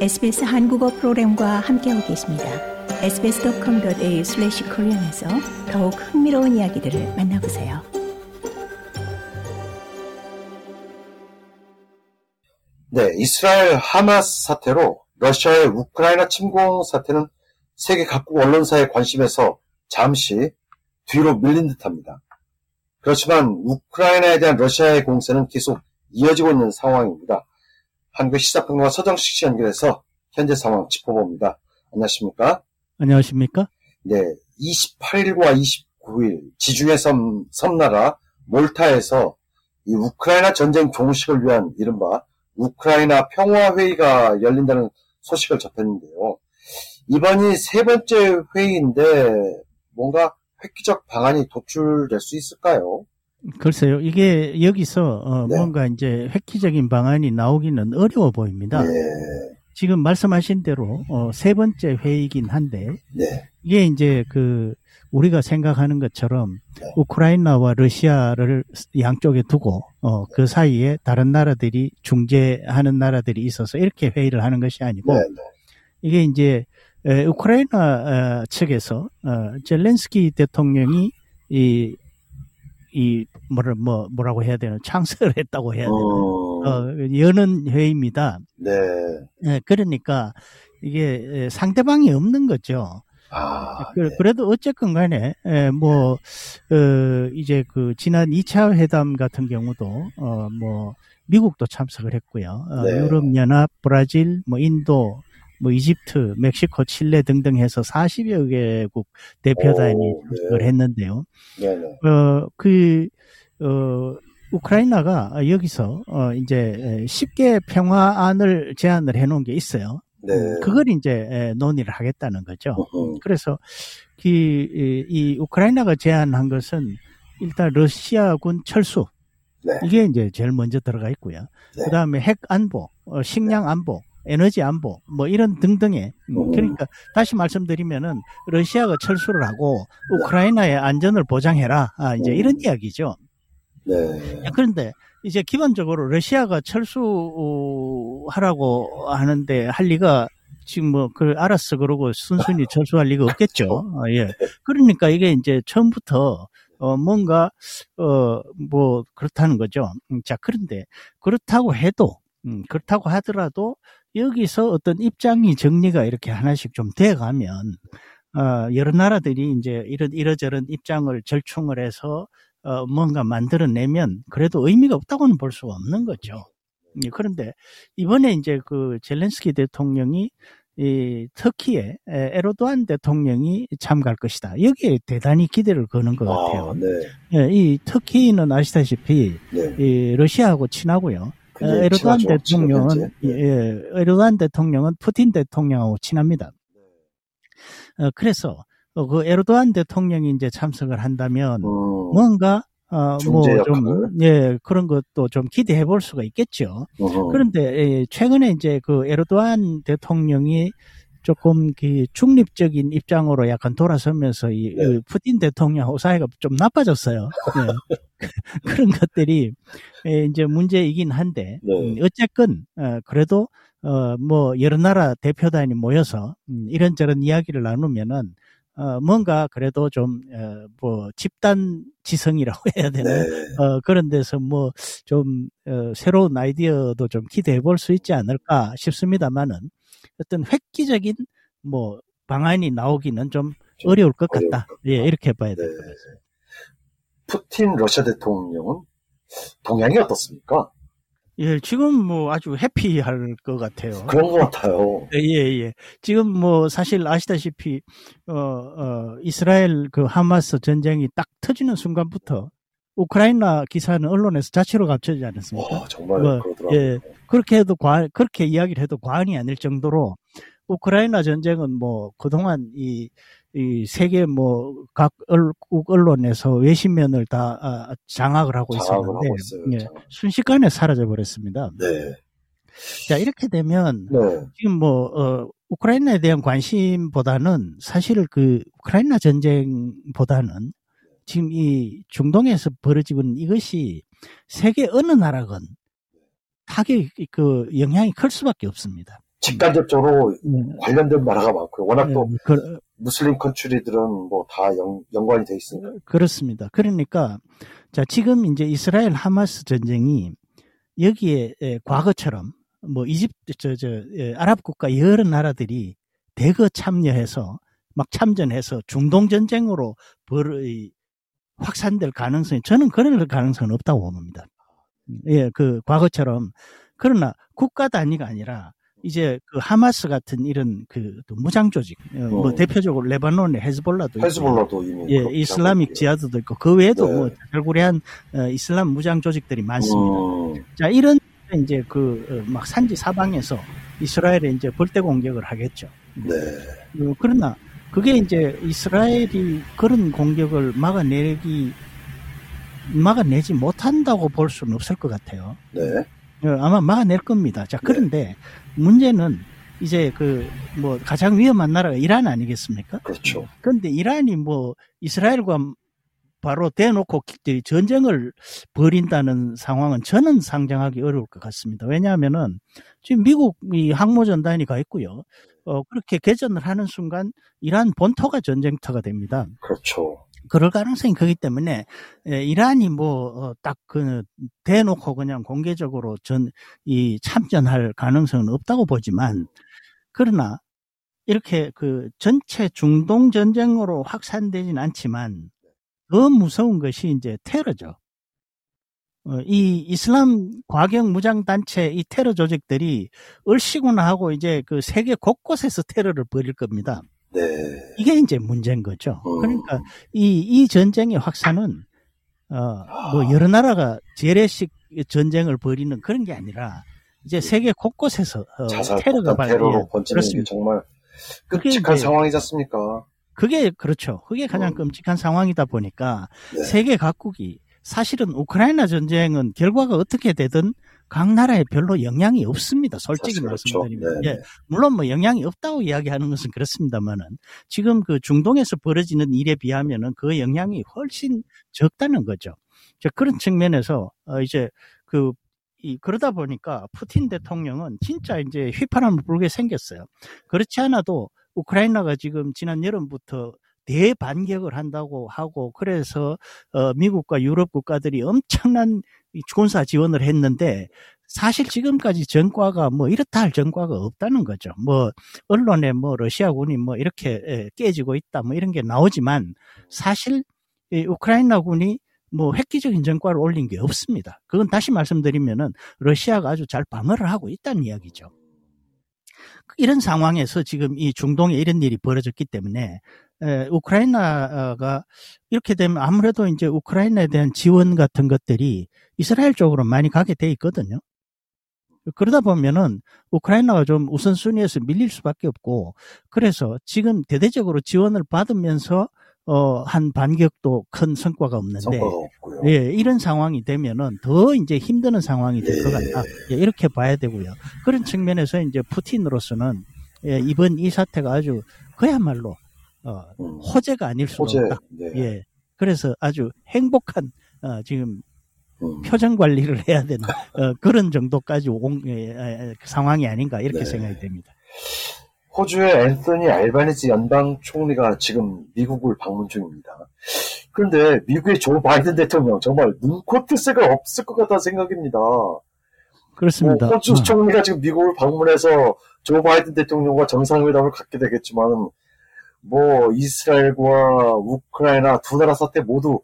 SBS 한국어 프로그램과 함께하고 계십니다. sbs.com.au/korean에서 더욱 흥미로운 이야기들을 만나보세요. 네, 이스라엘 하마스 사태로 러시아의 우크라이나 침공 사태는 세계 각국 언론사의 관심에서 잠시 뒤로 밀린 듯합니다. 그렇지만 우크라이나에 대한 러시아의 공세는 계속 이어지고 있는 상황입니다. 한국 시사평론가 서정식 씨 연결해서 현재 상황 짚어봅니다. 안녕하십니까? 안녕하십니까? 네, 28일과 29일 지중해 섬, 섬나라 몰타에서 이 우크라이나 전쟁 종식을 위한 이른바 우크라이나 평화 회의가 열린다는 소식을 접했는데요. 이번이 세 번째 회의인데 뭔가 획기적 방안이 도출될 수 있을까요? 글쎄요, 이게 여기서 어, 네. 뭔가 이제 획기적인 방안이 나오기는 어려워 보입니다. 네, 지금 말씀하신 대로 어, 세 번째 회의이긴 한데 네, 이게 이제 그 우리가 생각하는 것처럼 네. 우크라이나와 러시아를 양쪽에 두고 어, 그 사이에 다른 나라들이 중재하는 나라들이 있어서 이렇게 회의를 하는 것이 아니고 네, 네. 이게 이제 에, 우크라이나 어, 측에서 어, 젤렌스키 대통령이 이, 이 뭐를 뭐 뭐라고 해야 되나 창설을 했다고 해야 되나 어, 어, 여는 회의입니다. 네, 예, 그러니까 이게 에, 상대방이 없는 거죠. 아, 그, 네. 래도 어쨌건 간에, 에, 뭐, 어, 이제 그, 지난 2차 회담 같은 경우도, 어, 뭐, 미국도 참석을 했고요. 어, 네. 유럽연합, 브라질, 뭐, 인도, 뭐, 이집트, 멕시코, 칠레 등등 해서 40여 개국 대표단이 오, 참석을 네. 했는데요. 네, 네. 어, 그, 어, 우크라이나가 여기서, 어, 이제, 쉽게 평화안을 제안을 해놓은 게 있어요. 네. 그걸 이제 에, 논의를 하겠다는 거죠. 어허. 그래서 그, 이, 이 우크라이나가 제안한 것은 일단 러시아군 철수 네. 이게 이제 제일 먼저 들어가 있고요. 네. 그 다음에 핵 안보, 어, 식량 안보, 에너지 안보 뭐 이런 등등의 음, 음. 그러니까 다시 말씀드리면은 러시아가 철수를 하고 우크라이나의 안전을 보장해라 아, 이제 음. 이런 이야기죠. 네. 그런데 이제 기본적으로 러시아가 철수하라고 하는데 할 리가 지금 뭐 그걸 알았어 그러고 순순히 철수할 리가 없겠죠. 어, 예. 그러니까 이게 이제 처음부터 어 뭔가 어 뭐 그렇다는 거죠. 음, 자 그런데 그렇다고 해도 음, 그렇다고 하더라도 여기서 어떤 입장이 정리가 이렇게 하나씩 좀 돼가면 어, 여러 나라들이 이제 이런 이러저런 입장을 절충을 해서 어, 뭔가 만들어내면 그래도 의미가 없다고는 볼 수가 없는 거죠. 예, 그런데 이번에 이제 그 젤렌스키 대통령이 이 터키의 에, 에르도안 대통령이 참가할 것이다. 여기에 대단히 기대를 거는 것 같아요. 아, 네. 예, 이 터키는 아시다시피 네. 이 러시아하고 친하고요. 에르도안. 대통령은 현재. 네. 예, 에르도안 대통령은 푸틴 대통령하고 친합니다. 어, 그래서 어, 그 에르도안 대통령이 이제 참석을 한다면 음, 뭔가 어. 뭐좀 예, 그런 것도 좀 기대해 볼 수가 있겠죠. 어허. 그런데 예, 최근에 이제 그 에르도안 대통령이 조금 그 중립적인 입장으로 약간 돌아서면서 이 네. 그 푸틴 대통령하고 사이가 좀 나빠졌어요. 예. 그런 것들이 예, 이제 문제이긴 한데 네. 음, 어쨌건 어, 그래도 어, 뭐 여러 나라 대표단이 모여서 음, 이런저런 이야기를 나누면은 어, 뭔가 그래도 좀, 어, 뭐, 집단 지성이라고 해야 되나? 네. 어, 그런 데서 뭐, 좀, 어, 새로운 아이디어도 좀 기대해 볼 수 있지 않을까 싶습니다만은 어떤 획기적인 뭐, 방안이 나오기는 좀 좀 어려울 것 어려울 같다. 것 예. 이렇게 봐야 네. 될것 같아요. 푸틴 러시아 대통령은 동향이 어떻습니까? 예, 지금 뭐 아주 해피할 것 같아요. 그런 것 같아요. 예, 예. 지금 뭐 사실 아시다시피 어, 어, 이스라엘 그 하마스 전쟁이 딱 터지는 순간부터 우크라이나 기사는 언론에서 자체로 감춰지지 않았습니까? 와, 정말 뭐, 그러더라고요. 예. 그렇게 해도 과, 그렇게 이야기를 해도 과언이 아닐 정도로 우크라이나 전쟁은 뭐 그동안 이, 이 세계 뭐 각 언론에서 외신면을 다 아, 장악을 하고 장악을 있었는데 하고. 예. 순식간에 사라져 버렸습니다. 네. 자 이렇게 되면 네. 지금 뭐 어, 우크라이나에 대한 관심보다는 사실 그 우크라이나 전쟁보다는 지금 이 중동에서 벌어지고 있는 이것이 세계 어느 나라건 타격 그 영향이 클 수밖에 없습니다. 직간접적으로 네. 관련된 나라가 많고요. 워낙 또 예, 그, 무슬림 country들은 뭐 다 연관이 돼 있으니까. 그렇습니다. 그러니까 자 지금 이제 이스라엘 하마스 전쟁이 여기에 에, 과거처럼 뭐 이집트 저 저 아랍 국가 여러 나라들이 대거 참여해서 막 참전해서 중동 전쟁으로 벌 이, 확산될 가능성이 저는 그럴 가능성은 없다고 봅니다. 예, 그 과거처럼 그러나 국가 단위가 아니라 이제 그 하마스 같은 이런 그 무장 조직 어, 뭐 어. 대표적으로 레바논의 헤즈볼라도 있고, 헤즈볼라도 이미 예, 하고 지하드도 있고 그 외에도 네. 뭐 절구레한 어, 이슬람 무장 조직들이 많습니다. 음, 자 이런 이제 그 막 산지 사방에서 이스라엘에 이제 벌떼 공격을 하겠죠. 네. 어, 그러나 그게 이제 이스라엘이 그런 공격을 막아내기 막아내지 못한다고 볼 수는 없을 것 같아요. 네. 어, 아마 막아낼 겁니다. 자, 그런데 문제는 이제 그 뭐 가장 위험한 나라가 이란 아니겠습니까? 그렇죠. 그런데 이란이 뭐 이스라엘과 바로 대놓고 기- 전쟁을 벌인다는 상황은 저는 상정하기 어려울 것 같습니다. 왜냐하면은 지금 미국이 항모전단이 가 있고요. 어, 그렇게 개전을 하는 순간 이란 본토가 전쟁터가 됩니다. 그렇죠. 그럴 가능성이 크기 때문에 에, 이란이 뭐딱그 대놓고 그냥 공개적으로 전 이 참전할 가능성은 없다고 보지만 그러나 이렇게 그 전체 중동 전쟁으로 확산되진 않지만 더 무서운 것이 이제 테러죠. 어, 이 이슬람 과경 무장 단체 이 테러 조직들이 얼씨구나 하고 이제 그 세계 곳곳에서 테러를 벌일 겁니다. 네. 이게 이제 문제인 거죠. 음. 그러니까 이, 이 전쟁의 확산은, 어, 뭐 여러 나라가 재래식 전쟁을 벌이는 그런 게 아니라 이제 세계 곳곳에서 어, 테러가 폭탄 발- 테러로 예, 그렇습니다. 정말 끔찍한 상황이지 않습니까? 그게 그렇죠. 그게 가장 음. 끔찍한 상황이다 보니까 네. 세계 각국이 사실은 우크라이나 전쟁은 결과가 어떻게 되든 각 나라에 별로 영향이 없습니다. 솔직히 그렇죠. 말씀드리면. 네. 예, 물론 뭐 영향이 없다고 이야기하는 것은 그렇습니다만은 지금 그 중동에서 벌어지는 일에 비하면은 그 영향이 훨씬 적다는 거죠. 자, 그런 측면에서 어, 이제 그 이, 그러다 보니까 푸틴 대통령은 진짜 이제 휘파람을 불게 생겼어요. 그렇지 않아도 우크라이나가 지금 지난 여름부터 대반격을 한다고 하고 그래서 어, 미국과 유럽 국가들이 엄청난 이 군사 지원을 했는데 사실 지금까지 전과가 뭐 이렇다 할 전과가 없다는 거죠. 뭐 언론에 뭐 러시아군이 뭐 이렇게 예, 깨지고 있다 뭐 이런 게 나오지만 사실 이 우크라이나군이 뭐 획기적인 전과를 올린 게 없습니다. 그건 다시 말씀드리면은 러시아가 아주 잘 방어를 하고 있다는 이야기죠. 이런 상황에서 지금 이 중동에 이런 일이 벌어졌기 때문에 에, 우크라이나가 이렇게 되면 아무래도 이제 우크라이나에 대한 지원 같은 것들이 이스라엘 쪽으로 많이 가게 돼 있거든요. 그러다 보면은 우크라이나가 좀 우선순위에서 밀릴 수밖에 없고 그래서 지금 대대적으로 지원을 받으면서 어, 한 반격도 큰 성과가 없는데 성과가. 예, 이런 상황이 되면은 더 이제 힘드는 상황이 될것 예. 같다. 예, 이렇게 봐야 되고요. 그런 측면에서 이제 푸틴으로서는 예, 이번 이 사태가 아주 그야말로 어, 음, 호재가 아닐 수가 호재. 없다. 네. 예. 그래서 아주 행복한 어, 지금 음, 표정 관리를 해야 되는 어, 그런 정도까지 온 예, 예, 그 상황이 아닌가 이렇게 네. 생각이 됩니다. 호주의 앤서니 알바니지 연방 총리가 지금 미국을 방문 중입니다. 그런데 미국의 조 바이든 대통령 정말 눈코 뜰 새가 없을 것 같다는 생각입니다. 그렇습니다. 뭐 호주 어. 총리가 지금 미국을 방문해서 조 바이든 대통령과 정상회담을 갖게 되겠지만 뭐 이스라엘과 우크라이나 두 나라 사태 모두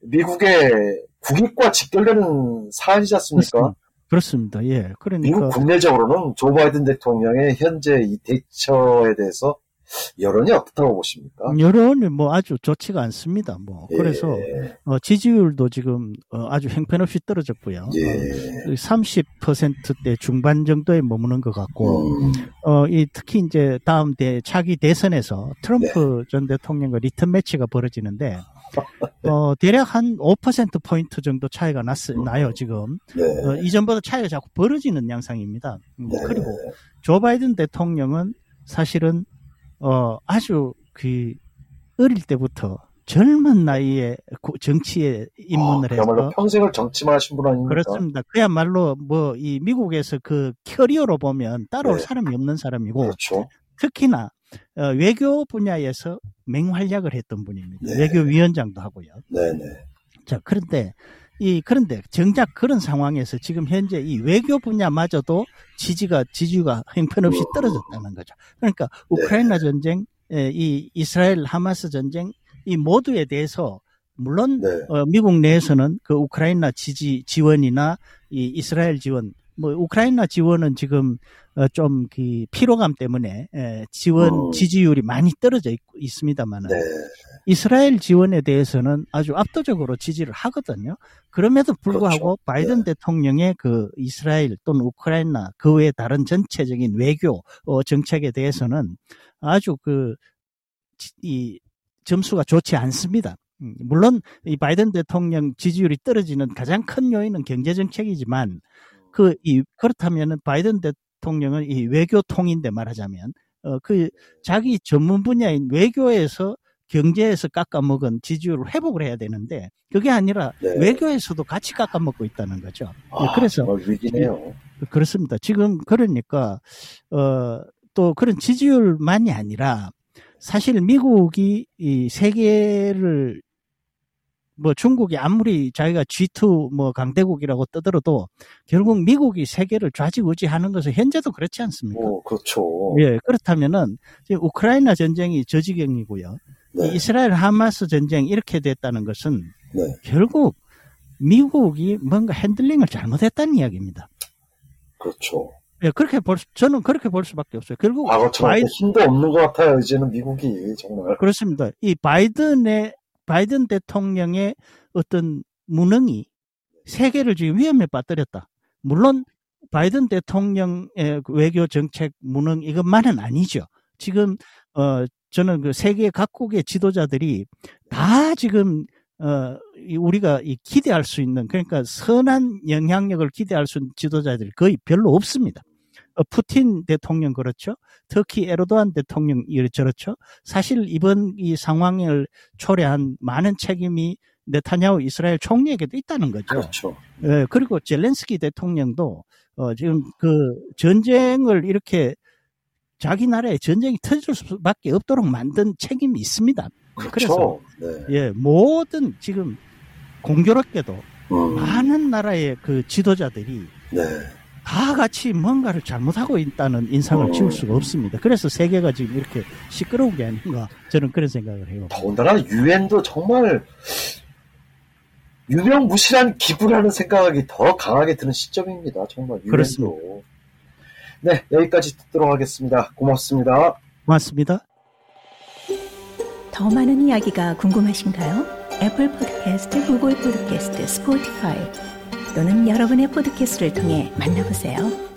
미국의 국익과 직결되는 사안이지 않습니까? 그렇습니다. 예. 그러니까 미국 국내적으로는 조 바이든 대통령의 현재 이 대처에 대해서 여론이 어떻다고 보십니까? 여론이 뭐 아주 좋지가 않습니다. 뭐 예, 그래서 어, 지지율도 지금 어, 아주 형편없이 떨어졌고요. 예. 30%대 중반 정도에 머무는 것 같고, 음, 어, 이 특히 이제 다음 대 차기 대선에서 트럼프 전 대통령과 리턴 매치가 벌어지는데, 어, 대략 한 5% 포인트 정도 차이가 났, 나요 지금. 네. 어, 이전보다 차이가 자꾸 벌어지는 양상입니다. 음, 네. 그리고 조 바이든 대통령은 사실은 어, 아주 그 어릴 때부터 젊은 나이에 고- 정치에 입문을 아, 해서 그야말로 평생을 정치만 하신 분 아닙니까? 그렇습니다. 그야말로 뭐 이 미국에서 그 커리어로 보면 따라올 네. 사람이 없는 사람이고 그렇죠. 특히나 어, 외교 분야에서 맹활약을 했던 분입니다. 네. 외교위원장도 하고요. 네네. 자, 그런데 이 그런데 정작 그런 상황에서 지금 현재 이 외교 분야마저도 지지가 지지가 형편없이 떨어졌다는 거죠. 그러니까 우크라이나 전쟁, 에, 이 이스라엘 하마스 전쟁 이 모두에 대해서 물론 네. 어, 미국 내에서는 그 우크라이나 지지 지원이나 이 이스라엘 지원 뭐 우크라이나 지원은 지금 어, 좀그 피로감 때문에 에, 지원 음. 지지율이 많이 떨어져 있, 있습니다만은 네. 이스라엘 지원에 대해서는 아주 압도적으로 지지를 하거든요. 그럼에도 불구하고 그렇죠. 바이든 네. 대통령의 그 이스라엘 또는 우크라이나 그 외 다른 전체적인 외교 어, 정책에 대해서는 아주 그 이 점수가 좋지 않습니다. 음, 물론 이 바이든 대통령 지지율이 떨어지는 가장 큰 요인은 경제 정책이지만 그 이 그렇다면은 바이든 대통령은 이 외교 통인데 말하자면 어 그 자기 전문 분야인 외교에서 경제에서 깎아먹은 지지율을 회복을 해야 되는데 그게 아니라 네. 외교에서도 같이 깎아먹고 있다는 거죠. 아, 예, 그래서 위기네요. 그렇습니다. 지금 그러니까 어 또 그런 지지율만이 아니라 사실 미국이 이 세계를 뭐 중국이 아무리 자기가 G2 뭐 강대국이라고 떠들어도 결국 미국이 세계를 좌지우지하는 것은 현재도 그렇지 않습니까? 뭐 그렇죠. 예, 그렇다면은 우크라이나 전쟁이 저 지경이고요. 네. 이 이스라엘 하마스 전쟁 이렇게 됐다는 것은 네. 결국 미국이 뭔가 핸들링을 잘못했다는 이야기입니다. 그렇죠. 예, 그렇게 볼, 수- 저는 그렇게 볼 수밖에 없어요. 결국 과거처럼 바이, 힘도 없는 것 같아요. 이제는 미국이 정말. 그렇습니다. 이 바이든의 바이든 대통령의 어떤 무능이 세계를 지금 위험에 빠뜨렸다. 물론 바이든 대통령의 그 외교 정책 무능 이것만은 아니죠. 지금 어 저는 그 세계 각국의 지도자들이 다 지금 어이 우리가 이 기대할 수 있는 그러니까 선한 영향력을 기대할 수 있는 지도자들이 거의 별로 없습니다. 어, 푸틴 대통령 그렇죠. 특히 에르도안 대통령 저렇죠. 사실 이번 이 상황을 초래한 많은 책임이 네타냐후 이스라엘 총리에게도 있다는 거죠. 그렇죠. 예, 그리고 젤렌스키 대통령도 어, 지금 그 전쟁을 이렇게 자기 나라에 전쟁이 터질 수밖에 없도록 만든 책임이 있습니다. 그래서 그렇죠. 네. 예, 모든 지금 공교롭게도 음, 많은 나라의 그 지도자들이 네. 다 같이 뭔가를 잘못하고 있다는 인상을 어. 지울 수가 없습니다. 그래서 세계가 지금 이렇게 시끄러운 게 아닌가 저는 그런 생각을 해요. 더군다나 유엔도 정말 유명무실한 기부라는 생각이 더 강하게 드는 시점입니다. 정말 유엔도. 그렇습니다. 네, 여기까지 듣도록 하겠습니다. 고맙습니다. 고맙습니다. 더 많은 이야기가 궁금하신가요? Apple Podcast, Google Podcast, Spotify 또는 여러분의 podcast를 통해 만나보세요.